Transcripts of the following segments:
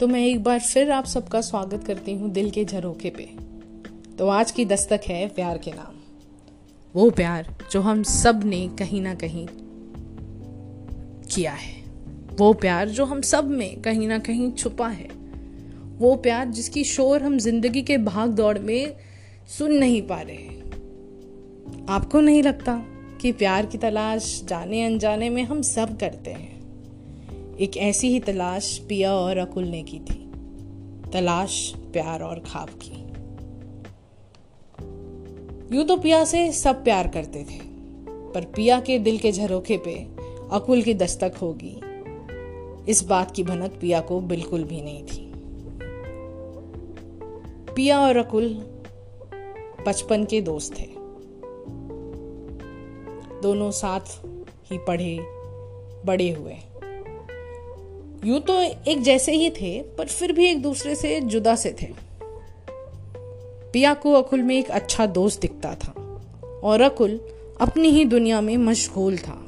तो मैं एक बार फिर आप सबका स्वागत करती हूँ दिल के झरोखे पे। तो आज की दस्तक है प्यार के नाम। वो प्यार जो हम सबने कहीं ना कहीं किया है। वो प्यार जो हम सब में कहीं ना कहीं छुपा है। वो प्यार जिसकी शोर हम ज़िंदगी के भाग दौड़ में सुन नहीं पा रहे हैं। आपको नहीं लगता कि प्यार की तलाश जाने अनजाने में हम सब करते हैं? एक ऐसी ही तलाश पिया और अकुल ने की थी। तलाश, प्यार और खाब की। यूँ तो पिया से सब प्यार करते थे, पर पिया के दिल के झरोखे पे अकुल की दस्तक होगी। इस बात की भनक पिया को बिल्कुल भी नहीं थी। पिया और अकुल बचपन के दोस्त थे। दोनों साथ ही पढ़े, बड़े हुए। यूँ तो एक जैसे ही थे, पर फिर भी एक दूसरे से जुदा से थे। पिया को अकुल में एक अच्छा दोस्त दिखता था, और अकुल अपनी ही दुनिया में मशगूल था।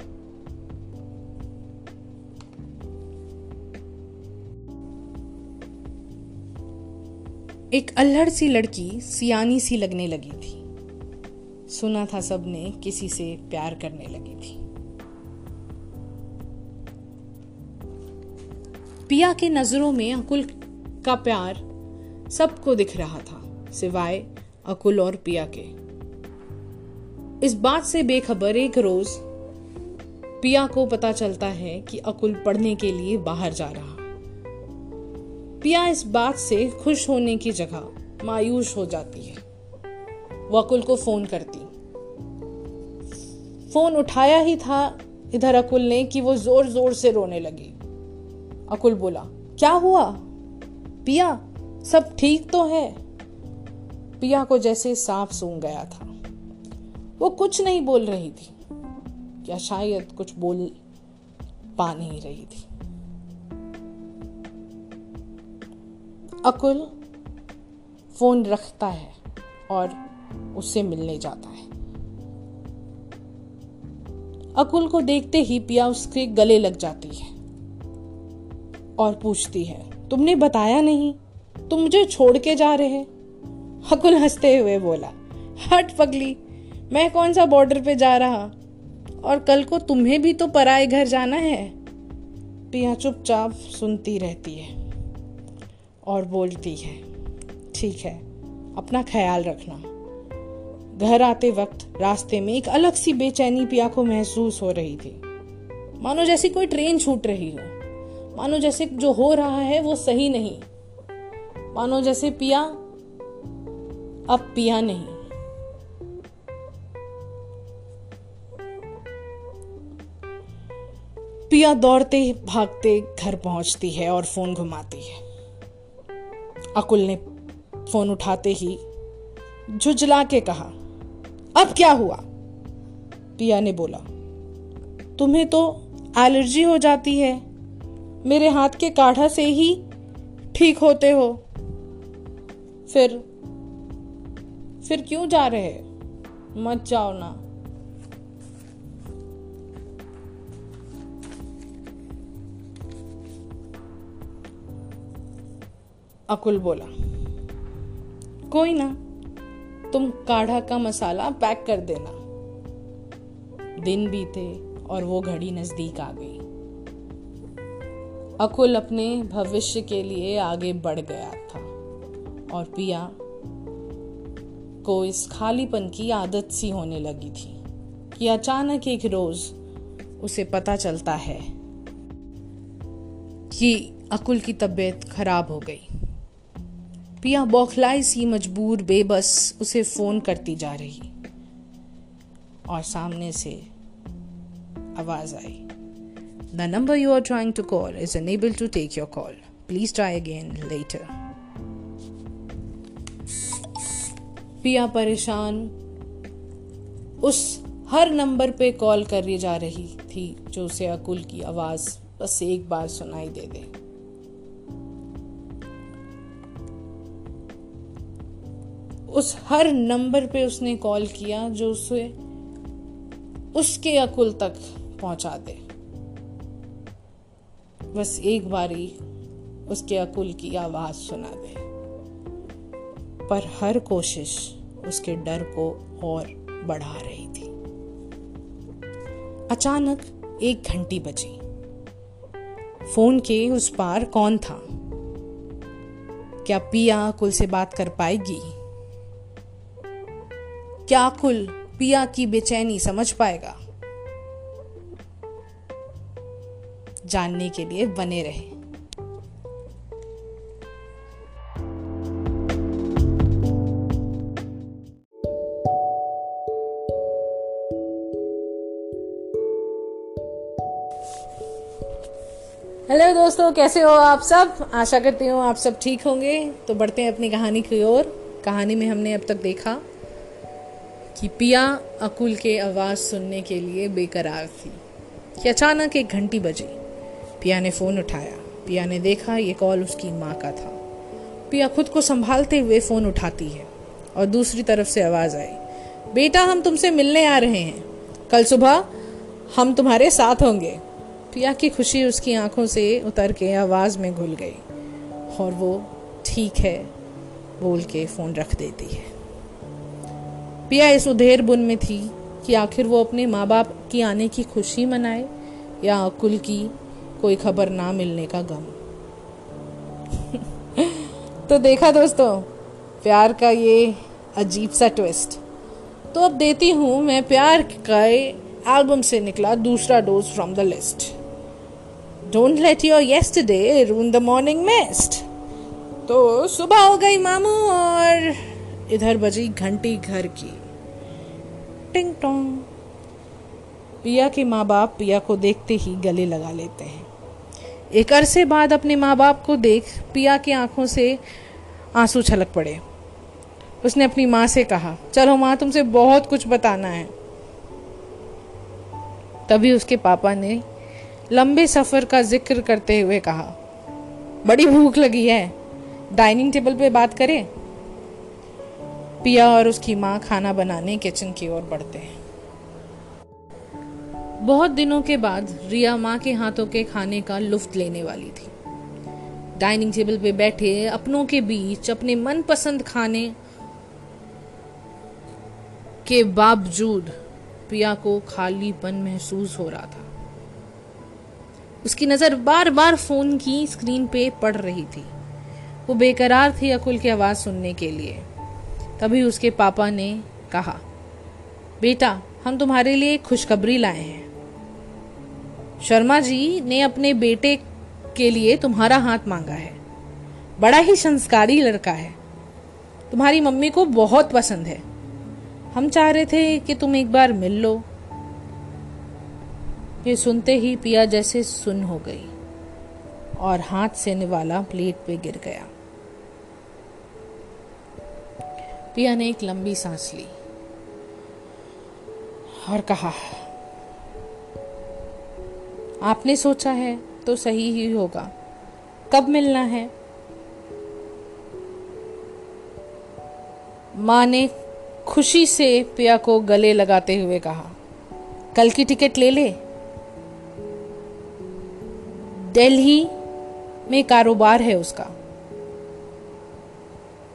एक अल्हड़ सी लड़की सियानी सी लगने लगी थी। सुना था सबने किसी से प्यार करने लगी थी। पिया की नज़रों में अकुल का प्यार सबको दिख रहा था, सिवाय अकुल और पिया के। इस बात से बेखबर एक रोज पिया को पता चलता है कि अकुल पढ़ने के लिए बाहर जा रहा। पिया इस बात से खुश होने की जगह मायूस हो जाती है। वो अकुल को फ़ोन करती। फ़ोन उठाया ही था इधर अकुल ने कि वो ज़ोर ज़ोर से रोने लगी। अकुल बोला, क्या हुआ? पिया, सब ठीक तो है? पिया को जैसे सांप सूंघ गया था। वो कुछ नहीं बोल रही थी, या शायद कुछ बोल पा नहीं रही थी। अकुल फ़ोन रखता है और उससे मिलने जाता है। अकुल को देखते ही पिया उसके गले लग जाती है। और पूछती है, तुमने बताया नहीं? तुम मुझे छोड़ के जा रहे हकुल हँसते हुए बोला, हट पगली, मैं कौन सा बॉर्डर पे जा रहा? और कल को तुम्हें भी तो पराए घर जाना है? पिया चुपचाप सुनती रहती है और बोलती है, ठीक है, अपना ख्याल रखना। घर आते वक्त रास्ते में एक अलग सी बेचैनी पिया को महसूस हो रही थी। मानो जैसी कोई ट्रेन छूट रही हो। मानो जैसे जो हो रहा है वो सही नहीं। मानो जैसे पिया, अब पिया नहीं। पिया दौड़ते, भागते, घर पहुँचती है और फ़ोन घुमाती है। अकुल ने फ़ोन उठाते ही झुझला के कहा, अब क्या हुआ? पिया ने बोला, तुम्हें तो एलर्जी हो जाती है। मेरे हाथ के काढ़ा से ही ठीक होते हो। फिर फिर क्यों जा रहे मत जाओ ना। अकुल बोला, कोई ना, तुम काढ़ा का मसाला पैक कर देना। दिन बीते और वो घड़ी नज़दीक आ गई। अकुल अपने भविष्य के लिए आगे बढ़ गया था और पिया को इस खालीपन की आदत सी होने लगी थी कि अचानक एक रोज उसे पता चलता है कि अकुल की तबीयत खराब हो गई। पिया बौखलाई सी मजबूर बेबस उसे फ़ोन करती जा रही और सामने से आवाज़ आई। The number you are trying to call is unable to take your call please try again later पिया परेशान। उस हर नंबर पे कॉल करी जा रही थी जो उसे अकुल की आवाज़ बस एक बार सुनाई दे दे। उस हर नंबर पे उसने कॉल किया जो उसे उसके अकुल तक पहुँचा दे। बस एक बारी उसके अकुल की आवाज़ सुना दे। पर हर कोशिश उसके डर को और बढ़ा रही थी। अचानक एक घंटी बजी। फ़ोन के उस पार कौन था? क्या पिया कुल से बात कर पाएगी? क्या कुल पिया की बेचैनी समझ पाएगा? जानने के लिए बने रहे। हेलो दोस्तों, कैसे हो आप सब? आशा करती हूँ आप सब ठीक होंगे। तो बढ़ते हैं अपनी कहानी की ओर। कहानी में हमने अब तक देखा कि पिया अकुल के आवाज़ सुनने के लिए बेकरार थी। कि अचानक एक घंटी बजी। पिया ने फ़ोन उठाया। पिया ने देखा ये कॉल उसकी माँ का था। पिया खुद को संभालते हुए फ़ोन उठाती है और दूसरी तरफ़ से आवाज़ आई, बेटा, हम तुमसे मिलने आ रहे हैं। कल सुबह हम तुम्हारे साथ होंगे। पिया की खुशी उसकी आँखों से उतर के आवाज़ में घुल गई और वो, ठीक है, बोल के फ़ोन रख देती है। पिया इस उधेर बुन में थी कि आखिर वो अपने माँ बाप की आने की खुशी मनाए या अकुल की कोई खबर ना मिलने का गम। तो देखा दोस्तों, प्यार का ये अजीब सा ट्विस्ट तो अब देती हूँ मैं प्यार का एल्बम से निकला दूसरा dose from the list don't let your yesterday ruin the morning messed तो सुबह हो गई मामू और इधर बजी घंटी घर की। टिंग टोंग पिया के माँ बाप पिया को देखते ही गले लगा लेते हैं। एक अरसे बाद अपने माँ बाप को देख पिया की आँखों से आँसू छलक पड़े। उसने अपनी माँ से कहा, चलो माँ, तुमसे बहुत कुछ बताना है। तभी उसके पापा ने लंबे सफ़र का ज़िक्र करते हुए कहा, बड़ी भूख लगी है, डाइनिंग टेबल पे बात करें? पिया और उसकी माँ खाना बनाने किचन की ओर बढ़ते हैं। बहुत दिनों के बाद रिया माँ के हाथों के खाने का लुफ्त लेने वाली थी। डाइनिंग टेबल पे बैठे अपनों के बीच अपने मनपसंद खाने के बावजूद प्रिया को खाली खालीपन महसूस हो रहा था। उसकी नज़र बार बार फ़ोन की स्क्रीन पे पड़ रही थी। वो बेकरार थी अकुल की आवाज़ सुनने के लिए। तभी उसके पापा ने कहा, बेटा, हम तुम्हारे लिए खुशखबरी लाए हैं। शर्मा जी ने अपने बेटे के लिए तुम्हारा हाथ मांगा है। बड़ा ही संस्कारी लड़का है। तुम्हारी मम्मी को बहुत पसंद है। हम चाह रहे थे कि तुम एक बार मिल लो। ये सुनते ही पिया जैसे सुन हो गई और हाथ से निवाला प्लेट पे गिर गया। पिया ने एक लंबी सांस ली और कहा आपने सोचा है तो सही ही होगा। कब मिलना है? माँ ने खुशी से पिया को गले लगाते हुए कहा, कल की टिकट ले ले। दिल्ली में कारोबार है उसका।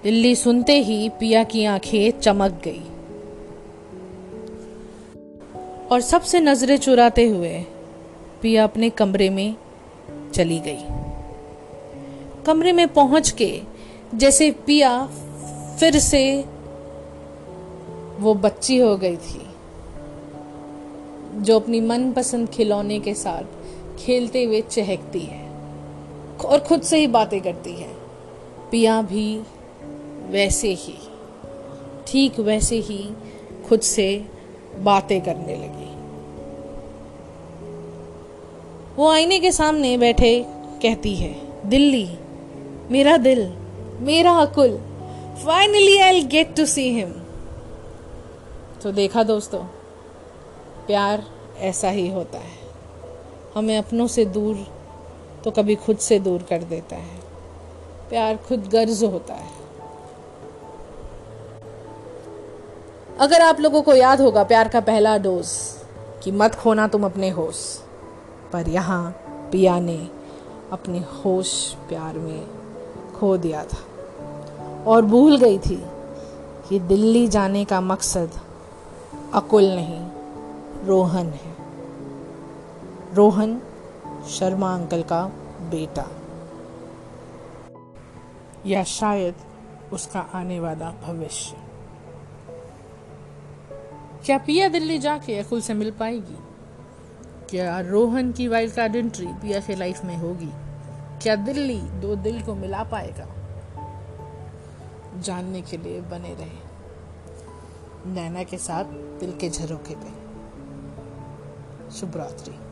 दिल्ली सुनते ही पिया की आँखें चमक गई और सबसे नज़रें चुराते हुए पिया अपने कमरे में चली गई। कमरे में पहुँच के जैसे पिया फिर से वो बच्ची हो गई थी, जो अपनी मनपसंद खिलौने के साथ खेलते हुए चहकती है और खुद से ही बातें करती है। पिया भी वैसे ही, ठीक वैसे ही खुद से बातें करने लगी। वो आईने के सामने बैठे कहती है, दिल्ली, मेरा दिल, मेरा अकुल finally I get to see him तो देखा दोस्तों, प्यार ऐसा ही होता है। हमें अपनों से दूर तो कभी खुद से दूर कर देता है। प्यार खुद गर्ज होता है। अगर आप लोगों को याद होगा प्यार का पहला डोज कि मत खोना तुम अपने होश। पर यहाँ पिया ने अपने होश प्यार में खो दिया था और भूल गई थी कि दिल्ली जाने का मकसद अकुल नहीं, रोहन है। रोहन शर्मा अंकल का बेटा। या शायद उसका आने वाला भविष्य। क्या पिया दिल्ली जाके अकुल से मिल पाएगी? क्या रोहन की वाइल्ड कार्ड एंट्री पिया के लाइफ में होगी? क्या दिल्ली दो दिल को मिला पाएगा? जानने के लिए बने रहे। नैना के साथ दिल के झरोखे पे। शुभ रात्रि।